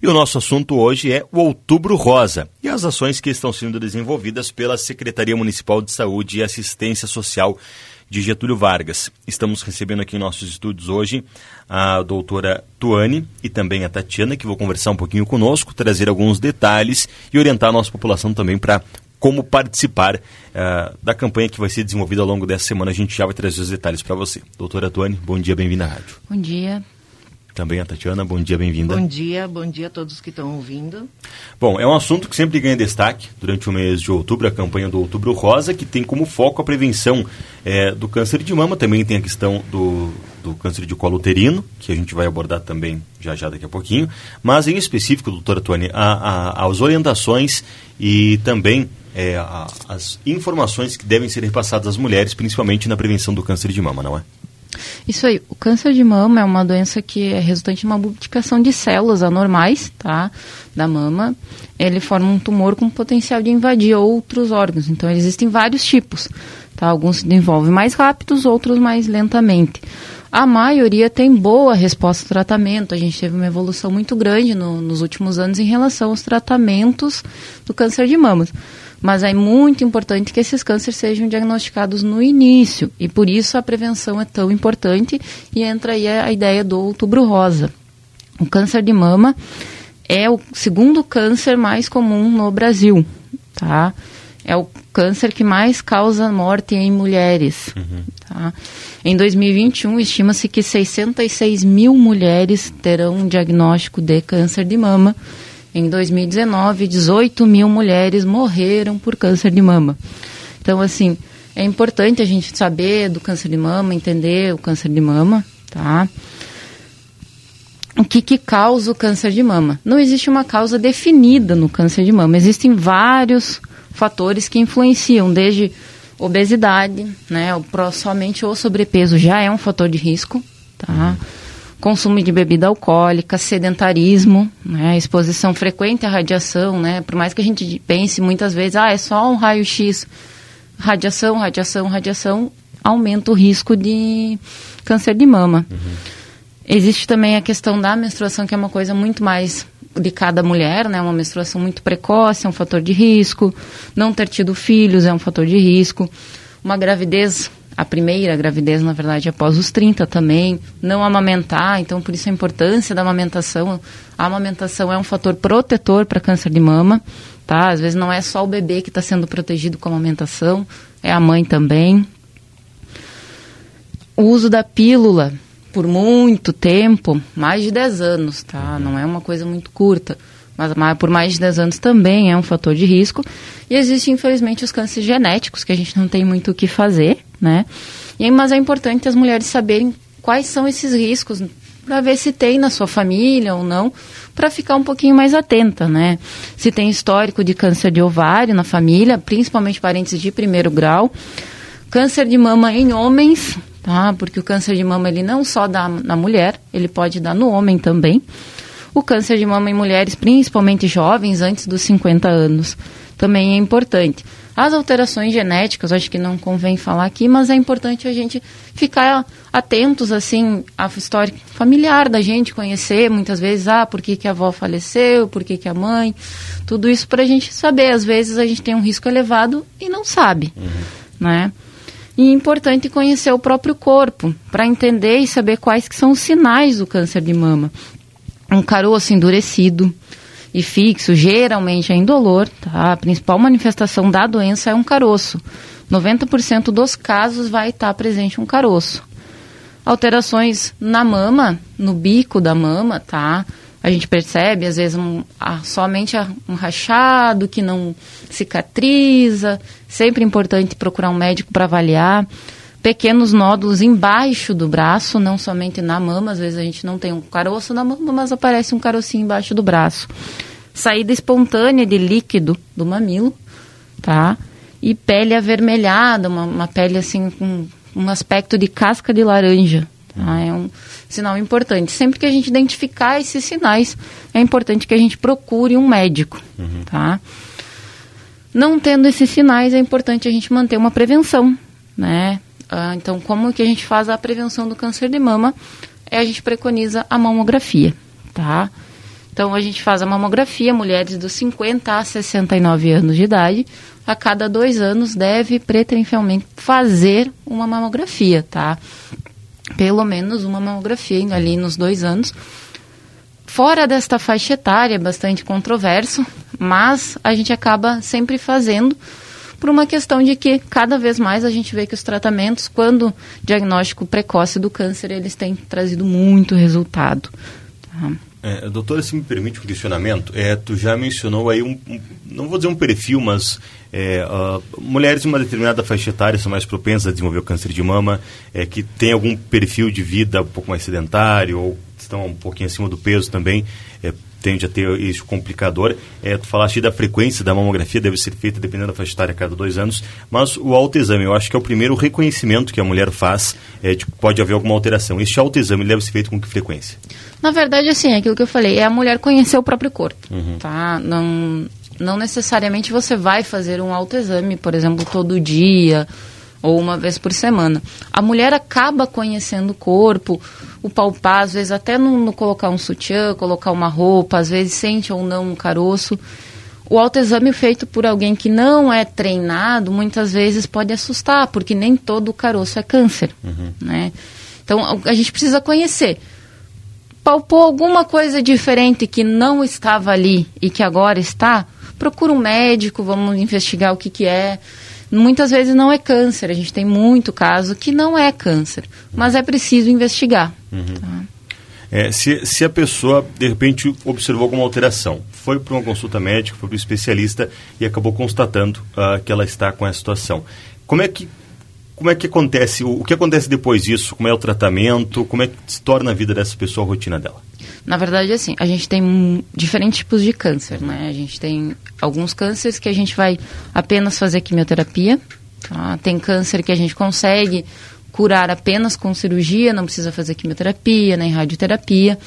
E o nosso assunto hoje é o Outubro Rosa e as ações que estão sendo desenvolvidas pela Secretaria Municipal de Saúde e Assistência Social de Getúlio Vargas. Estamos recebendo aqui em nossos estúdios hoje a doutora Tuane e também a Tatiana, que vão conversar um pouquinho conosco, trazer alguns detalhes e orientar a nossa população também para como participar uh, da campanha que vai ser desenvolvida ao longo dessa semana. A gente já vai trazer os detalhes para você. Doutora Tuane, bom dia, bem-vinda à rádio. Bom dia também a Tatiana. Bom dia, bem-vinda. Bom dia, bom dia a todos que estão ouvindo. Bom, é um assunto que sempre ganha destaque durante o mês de outubro, a campanha do Outubro Rosa, que tem como foco a prevenção é, do câncer de mama, também tem a questão do, do câncer de colo uterino, que a gente vai abordar também já já daqui a pouquinho, mas em específico, doutora Tony, a, a, as orientações e também é, a, as informações que devem ser repassadas às mulheres, principalmente na prevenção do câncer de mama, não é? Isso aí, o câncer de mama é uma doença que é resultante de uma multiplicação de células anormais, tá, da mama. Ele forma um tumor com potencial de invadir outros órgãos. Então, existem vários tipos, tá? Alguns se desenvolvem mais rápidos, outros mais lentamente. A maioria tem boa resposta ao tratamento. A gente teve uma evolução muito grande no, nos últimos anos em relação aos tratamentos do câncer de mamas. Mas é muito importante que esses cânceres sejam diagnosticados no início e por isso a prevenção é tão importante e entra aí a ideia do outubro rosa. O câncer de mama é o segundo câncer mais comum no Brasil, tá? É o câncer que mais causa morte em mulheres. Uhum. Tá? Em 2021, estima-se que 66 mil mulheres terão um diagnóstico de câncer de mama em 2019, 18 mil mulheres morreram por câncer de mama. Então, assim, é importante a gente saber do câncer de mama, entender o câncer de mama, tá? O que, que causa o câncer de mama? Não existe uma causa definida no câncer de mama. Existem vários fatores que influenciam, desde obesidade, né? O, somente o sobrepeso já é um fator de risco, tá? Consumo de bebida alcoólica, sedentarismo, né, exposição frequente à radiação, né, por mais que a gente pense muitas vezes, ah, é só um raio-x, radiação, radiação, radiação, aumenta o risco de câncer de mama. Uhum. Existe também a questão da menstruação, que é uma coisa muito mais de cada mulher, né, uma menstruação muito precoce é um fator de risco, não ter tido filhos é um fator de risco, uma gravidez a primeira gravidez, na verdade, após os 30 também, não amamentar, então por isso a importância da amamentação. A amamentação é um fator protetor para câncer de mama, tá? Às vezes não é só o bebê que está sendo protegido com a amamentação, é a mãe também. O uso da pílula por muito tempo, mais de 10 anos, tá? Não é uma coisa muito curta mas por mais de 10 anos também é um fator de risco. E existem, infelizmente, os cânceres genéticos, que a gente não tem muito o que fazer, né? E, mas é importante as mulheres saberem quais são esses riscos, para ver se tem na sua família ou não, para ficar um pouquinho mais atenta, né? Se tem histórico de câncer de ovário na família, principalmente parentes de primeiro grau, câncer de mama em homens, tá? Porque o câncer de mama ele não só dá na mulher, ele pode dar no homem também o câncer de mama em mulheres, principalmente jovens, antes dos 50 anos, também é importante. As alterações genéticas, acho que não convém falar aqui, mas é importante a gente ficar atentos, assim, à história familiar da gente, conhecer muitas vezes, ah, por que, que a avó faleceu, por que, que a mãe, tudo isso para a gente saber. Às vezes a gente tem um risco elevado e não sabe, uhum. né? E é importante conhecer o próprio corpo, para entender e saber quais que são os sinais do câncer de mama um caroço endurecido e fixo, geralmente é indolor, tá? A principal manifestação da doença é um caroço. 90% dos casos vai estar presente um caroço. Alterações na mama, no bico da mama, tá? A gente percebe, às vezes, um, somente um rachado que não cicatriza. Sempre importante procurar um médico para avaliar pequenos nódulos embaixo do braço, não somente na mama, às vezes a gente não tem um caroço na mama, mas aparece um carocinho embaixo do braço. Saída espontânea de líquido do mamilo, tá? E pele avermelhada, uma, uma pele assim com um aspecto de casca de laranja. Tá? É um sinal importante. Sempre que a gente identificar esses sinais, é importante que a gente procure um médico, uhum. tá? Não tendo esses sinais, é importante a gente manter uma prevenção, né? Ah, então, como que a gente faz a prevenção do câncer de mama? É a gente preconiza a mamografia, tá? Então a gente faz a mamografia, mulheres dos 50 a 69 anos de idade, a cada dois anos deve preferencialmente fazer uma mamografia, tá? Pelo menos uma mamografia ali nos dois anos. Fora desta faixa etária, é bastante controverso, mas a gente acaba sempre fazendo por uma questão de que cada vez mais a gente vê que os tratamentos, quando diagnóstico precoce do câncer, eles têm trazido muito resultado. Tá? É, doutora, se me permite um questionamento, é, tu já mencionou aí um, um não vou dizer um perfil, mas é, uh, mulheres de uma determinada faixa etária são mais propensas a desenvolver o câncer de mama, é, que tem algum perfil de vida um pouco mais sedentário ou estão um pouquinho acima do peso também, é, tende a ter isso complicador. É, tu falaste da frequência da mamografia, deve ser feita dependendo da faixa etária a cada dois anos, mas o autoexame, eu acho que é o primeiro reconhecimento que a mulher faz é, de que pode haver alguma alteração. Este autoexame deve ser feito com que frequência? Na verdade, assim, é aquilo que eu falei, é a mulher conhecer o próprio corpo, uhum. tá? Não, não necessariamente você vai fazer um autoexame, por exemplo, todo dia ou uma vez por semana. A mulher acaba conhecendo o corpo, o palpar, às vezes até no, no, colocar um sutiã, colocar uma roupa, às vezes sente ou não um caroço. O autoexame feito por alguém que não é treinado, muitas vezes pode assustar, porque nem todo caroço é câncer, uhum. né? Então, a gente precisa conhecer. Palpou alguma coisa diferente que não estava ali e que agora está, procura um médico, vamos investigar o que, que é. Muitas vezes não é câncer, a gente tem muito caso que não é câncer, mas é preciso investigar. Uhum. Tá? É, se, se a pessoa, de repente, observou alguma alteração, foi para uma consulta médica, foi para um especialista e acabou constatando uh, que ela está com essa situação, como é que como é que acontece, o, que acontece depois disso? Como é o tratamento? Como é que se torna a vida dessa pessoa a rotina dela? Na verdade, assim, a gente tem diferentes tipos de câncer, né? A gente tem alguns cânceres que a gente vai apenas fazer quimioterapia, tá? Tem câncer que a gente consegue curar apenas com cirurgia, não precisa fazer quimioterapia, nem radioterapia.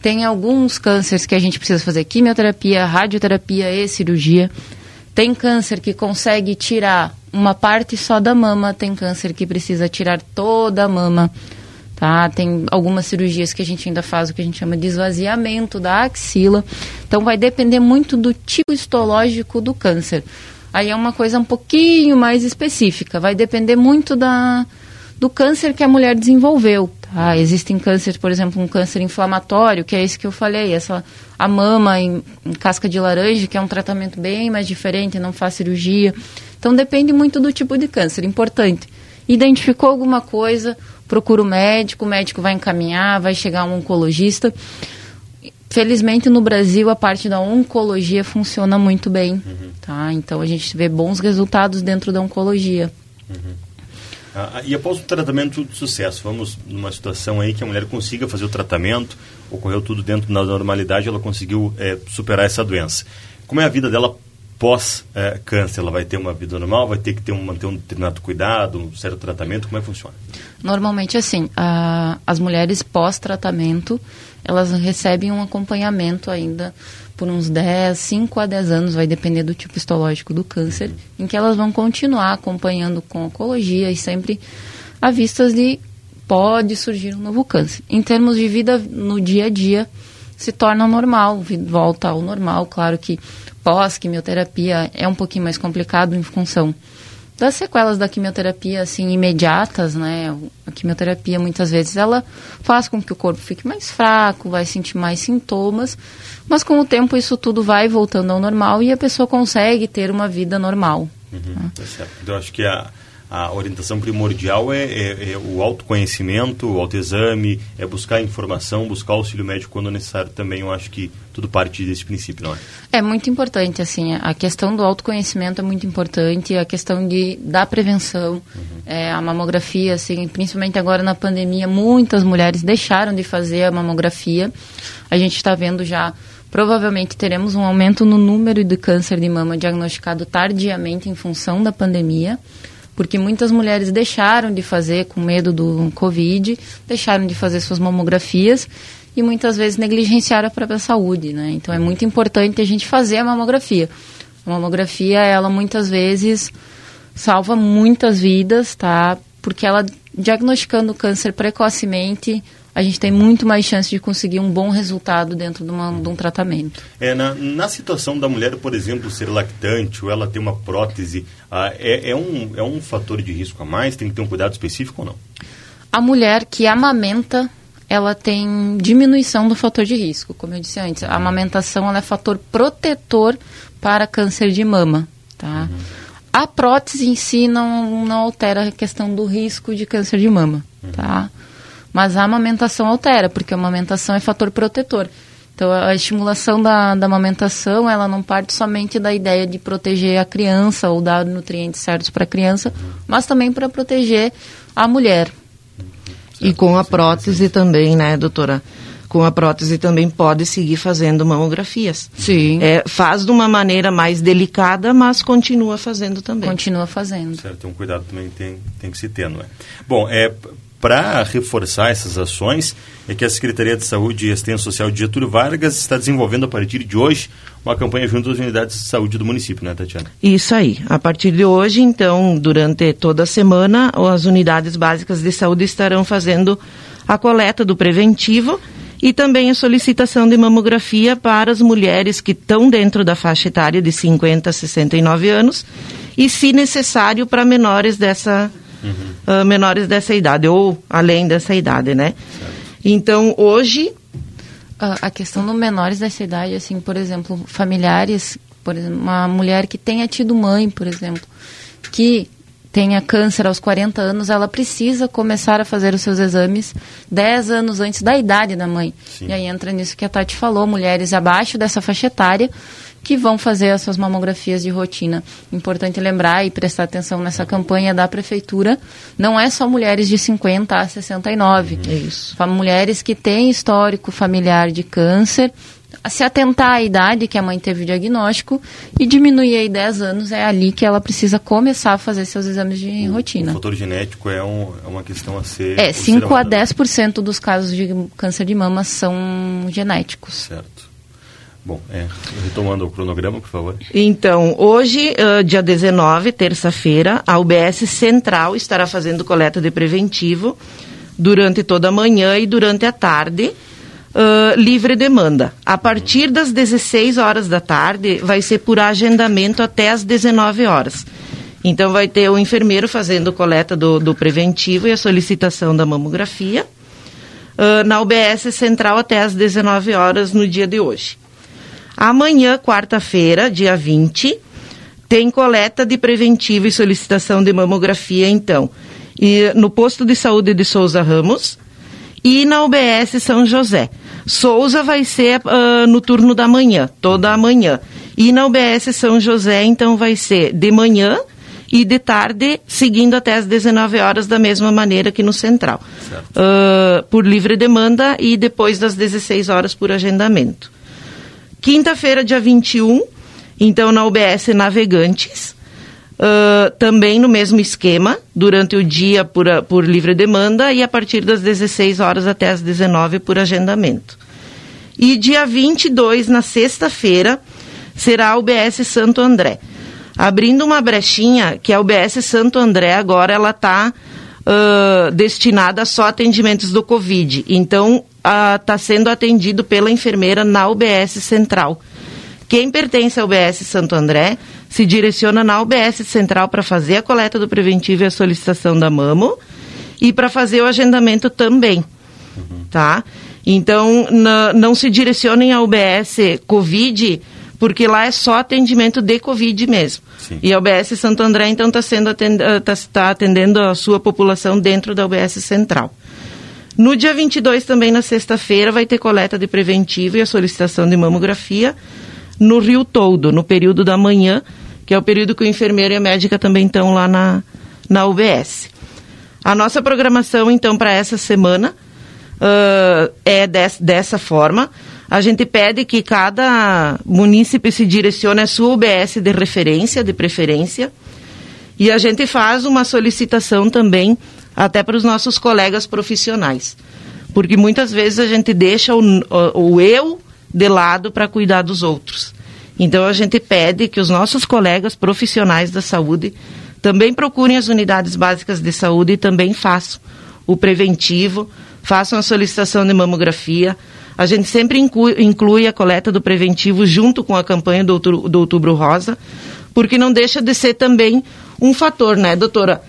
Tem alguns cânceres que a gente precisa fazer quimioterapia, radioterapia e cirurgia. Tem câncer que consegue tirar uma parte só da mama, tem câncer que precisa tirar toda a mama, tá? Tem algumas cirurgias que a gente ainda faz o que a gente chama de esvaziamento da axila. Então vai depender muito do tipo histológico do câncer. Aí é uma coisa um pouquinho mais específica, vai depender muito da do câncer que a mulher desenvolveu. Tá? Existem cânceres, por exemplo, um câncer inflamatório, que é esse que eu falei, essa a mama em, em casca de laranja, que é um tratamento bem mais diferente, não faz cirurgia. Então depende muito do tipo de câncer. Importante. Identificou alguma coisa, procura o médico, o médico vai encaminhar, vai chegar um oncologista. Felizmente no Brasil a parte da oncologia funciona muito bem, uhum. tá? Então a gente vê bons resultados dentro da oncologia. Uhum. Ah, e após o tratamento de sucesso, vamos numa situação aí que a mulher consiga fazer o tratamento, ocorreu tudo dentro da normalidade, ela conseguiu é, superar essa doença. Como é a vida dela pós-câncer? ela vai ter uma vida normal? Vai ter que ter um, manter um determinado cuidado, um certo tratamento? Como é que funciona? Normalmente, assim, a, as mulheres pós-tratamento, elas recebem um acompanhamento ainda por uns 10, 5 a 10 anos, vai depender do tipo histológico do câncer, uhum. em que elas vão continuar acompanhando com oncologia e sempre a vistas de pode surgir um novo câncer. Em termos de vida no dia a dia, se torna normal, volta ao normal. Claro que pós-quimioterapia é um pouquinho mais complicado em função das sequelas da quimioterapia, assim, imediatas, né? A quimioterapia, muitas vezes, ela faz com que o corpo fique mais fraco, vai sentir mais sintomas, mas com o tempo isso tudo vai voltando ao normal e a pessoa consegue ter uma vida normal. Uhum, né? tá certo. Eu acho que a a orientação primordial é, é, é, o autoconhecimento, o autoexame, é buscar informação, buscar auxílio médico quando necessário também. Eu acho que tudo parte desse princípio, não é? É muito importante, assim, a questão do autoconhecimento é muito importante, a questão de, da prevenção, uhum. é, a mamografia, assim, principalmente agora na pandemia, muitas mulheres deixaram de fazer a mamografia. A gente está vendo já provavelmente teremos um aumento no número de câncer de mama diagnosticado tardiamente em função da pandemia porque muitas mulheres deixaram de fazer com medo do Covid, deixaram de fazer suas mamografias e muitas vezes negligenciaram a própria saúde, né? Então é muito importante a gente fazer a mamografia. A mamografia, ela muitas vezes salva muitas vidas, tá? Porque ela diagnosticando o câncer precocemente, a gente tem muito mais chance de conseguir um bom resultado dentro de, uma, de um tratamento. É, na, na, situação da mulher, por exemplo, ser lactante ou ela ter uma prótese, ah, é, é, um, é um fator de risco a mais? Tem que ter um cuidado específico ou não? A mulher que amamenta, ela tem diminuição do fator de risco. Como eu disse antes, a amamentação ela é fator protetor para câncer de mama. Tá? Uhum. A prótese em si não, não altera a questão do risco de câncer de mama. Uhum. Tá? Mas a amamentação altera, porque a amamentação é fator protetor. Então, a estimulação da, da amamentação, ela não parte somente da ideia de proteger a criança ou dar nutrientes certos para a criança, mas também para proteger a mulher. E com a prótese também, né, doutora? Com a prótese também pode seguir fazendo mamografias. Sim. É, faz de uma maneira mais delicada, mas continua fazendo também. Continua fazendo. Certo, um cuidado também tem, tem que se ter, não é? Bom, é, para reforçar essas ações é que a Secretaria de Saúde e Assistência Social de Getúlio Vargas está desenvolvendo a partir de hoje uma campanha junto às unidades de saúde do município, né, Tatiana? Isso aí. A partir de hoje, então, durante toda a semana, as unidades básicas de saúde estarão fazendo a coleta do preventivo e também a solicitação de mamografia para as mulheres que estão dentro da faixa etária de 50 a 69 anos e, se necessário, para menores dessa uhum. uh, menores dessa idade, ou além dessa idade, né? Certo. Então, hoje... A, a questão dos menores dessa idade, assim, por exemplo, familiares, por exemplo, uma mulher que tenha tido mãe, por exemplo, que tenha câncer aos 40 anos, ela precisa começar a fazer os seus exames 10 anos antes da idade da mãe. Sim. E aí entra nisso que a Tati falou, mulheres abaixo dessa faixa etária que vão fazer as suas mamografias de rotina. Importante lembrar e prestar atenção nessa campanha da prefeitura, não é só mulheres de 50 a 69. É isso. Mulheres que têm histórico familiar de câncer, se atentar à idade que a mãe teve o diagnóstico e diminuir aí 10 anos, é ali que ela precisa começar a fazer seus exames de o, rotina. O fator genético é, um, é uma questão a ser. É, 5 a 10% dos casos de câncer de mama são genéticos. Certo. Bom, é, retomando o cronograma, por favor. Então, hoje, uh, dia 19, terça-feira, a UBS Central estará fazendo coleta de preventivo durante toda a manhã e durante a tarde, uh, livre demanda. A partir das 16 horas da tarde, vai ser por agendamento até as 19 horas. Então, vai ter o enfermeiro fazendo coleta do, do preventivo e a solicitação da mamografia uh, na UBS Central até as 19 horas no dia de hoje. Amanhã, quarta-feira, dia 20, tem coleta de preventivo e solicitação de mamografia, então, e no posto de saúde de Souza Ramos e na UBS São José. Souza vai ser uh, no turno da manhã, toda a manhã. E na UBS São José, então, vai ser de manhã e de tarde, seguindo até as 19 horas, da mesma maneira que no Central. Uh, por livre demanda e depois das 16 horas por agendamento. Quinta-feira, dia 21, então na UBS Navegantes, uh, também no mesmo esquema, durante o dia por, por livre demanda e a partir das 16 horas até as 19 por agendamento. E dia 22, na sexta-feira, será a UBS Santo André. Abrindo uma brechinha, que a UBS Santo André agora ela está uh, destinada a só atendimentos do Covid. Então, está sendo atendido pela enfermeira na UBS Central. Quem pertence à UBS Santo André se direciona na UBS Central para fazer a coleta do preventivo e a solicitação da mamo e para fazer o agendamento também, uhum. tá? Então, não se direcionem à UBS Covid, porque lá é só atendimento de Covid mesmo. Sim. E a UBS Santo André, então, está atend tá, tá atendendo a sua população dentro da UBS Central. No dia 22, também na sexta-feira, vai ter coleta de preventivo e a solicitação de mamografia no Rio Todo, no período da manhã, que é o período que o enfermeiro e a médica também estão lá na, na UBS. A nossa programação, então, para essa semana uh, é des, dessa forma. A gente pede que cada munícipe se direcione à sua UBS de referência, de preferência, e a gente faz uma solicitação também até para os nossos colegas profissionais. Porque muitas vezes a gente deixa o, o, o eu de lado para cuidar dos outros. Então a gente pede que os nossos colegas profissionais da saúde também procurem as unidades básicas de saúde e também façam o preventivo, façam a solicitação de mamografia. A gente sempre inclui, a coleta do preventivo junto com a campanha do outubro, do outubro Rosa, porque não deixa de ser também um fator, né, doutora?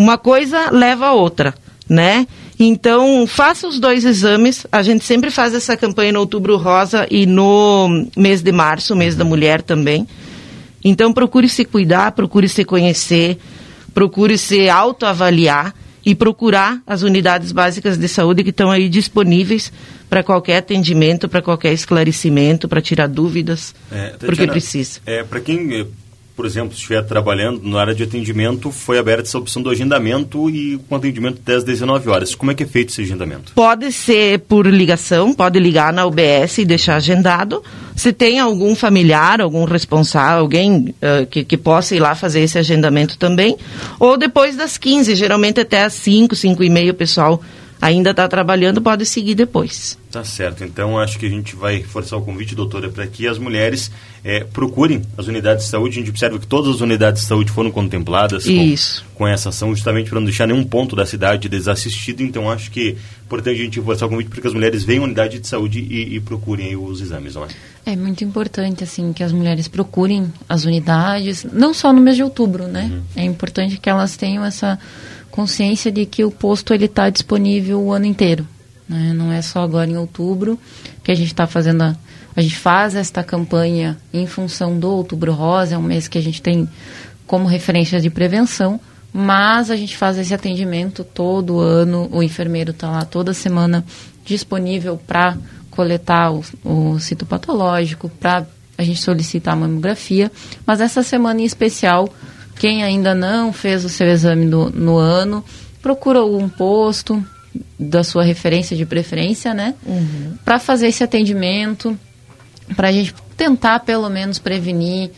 Uma coisa leva a outra, né? Então, faça os dois exames. A gente sempre faz essa campanha no Outubro Rosa e no mês de março, mês da mulher também. Então, procure se cuidar, procure se conhecer, procure se autoavaliar e procurar as unidades básicas de saúde que estão aí disponíveis para qualquer atendimento, para qualquer esclarecimento, para tirar dúvidas, é, Tatiana, porque precisa. É, para quem por exemplo, se estiver trabalhando na área de atendimento, foi aberta essa opção do agendamento e com atendimento 10 19 horas. Como é que é feito esse agendamento? Pode ser por ligação, pode ligar na UBS e deixar agendado. Se tem algum familiar, algum responsável, alguém uh, que, que possa ir lá fazer esse agendamento também. Ou depois das 15, geralmente até as 5, 5 e meia o pessoal ainda está trabalhando, pode seguir depois. Tá certo. Então, acho que a gente vai forçar o convite, doutora, para que as mulheres é, procurem as unidades de saúde. A gente observa que todas as unidades de saúde foram contempladas com, com, essa ação, justamente para não deixar nenhum ponto da cidade desassistido. Então, acho que é importante a gente forçar o convite para que as mulheres venham à unidade de saúde e, e procurem os exames, não é? É muito importante, assim, que as mulheres procurem as unidades, não só no mês de outubro, né? Uhum. É importante que elas tenham essa consciência de que o posto ele está disponível o ano inteiro. Né? Não é só agora em outubro que a gente está fazendo a, a gente faz esta campanha em função do Outubro Rosa, é um mês que a gente tem como referência de prevenção, mas a gente faz esse atendimento todo ano, o enfermeiro está lá toda semana disponível para coletar o, o citopatológico, para a gente solicitar a mamografia, mas essa semana em especial quem ainda não fez o seu exame do, no ano, procura algum posto da sua referência de preferência, né? Uhum. Para fazer esse atendimento, para a gente tentar pelo menos prevenir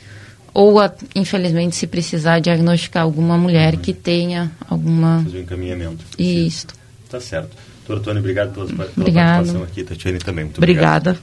ou, infelizmente, se precisar diagnosticar alguma mulher uhum. que tenha alguma... Fazer um encaminhamento. Isso. Tá certo. Doutora Tônia, obrigado pela, pela participação aqui. Tatiane também, muito Obrigada. Obrigado.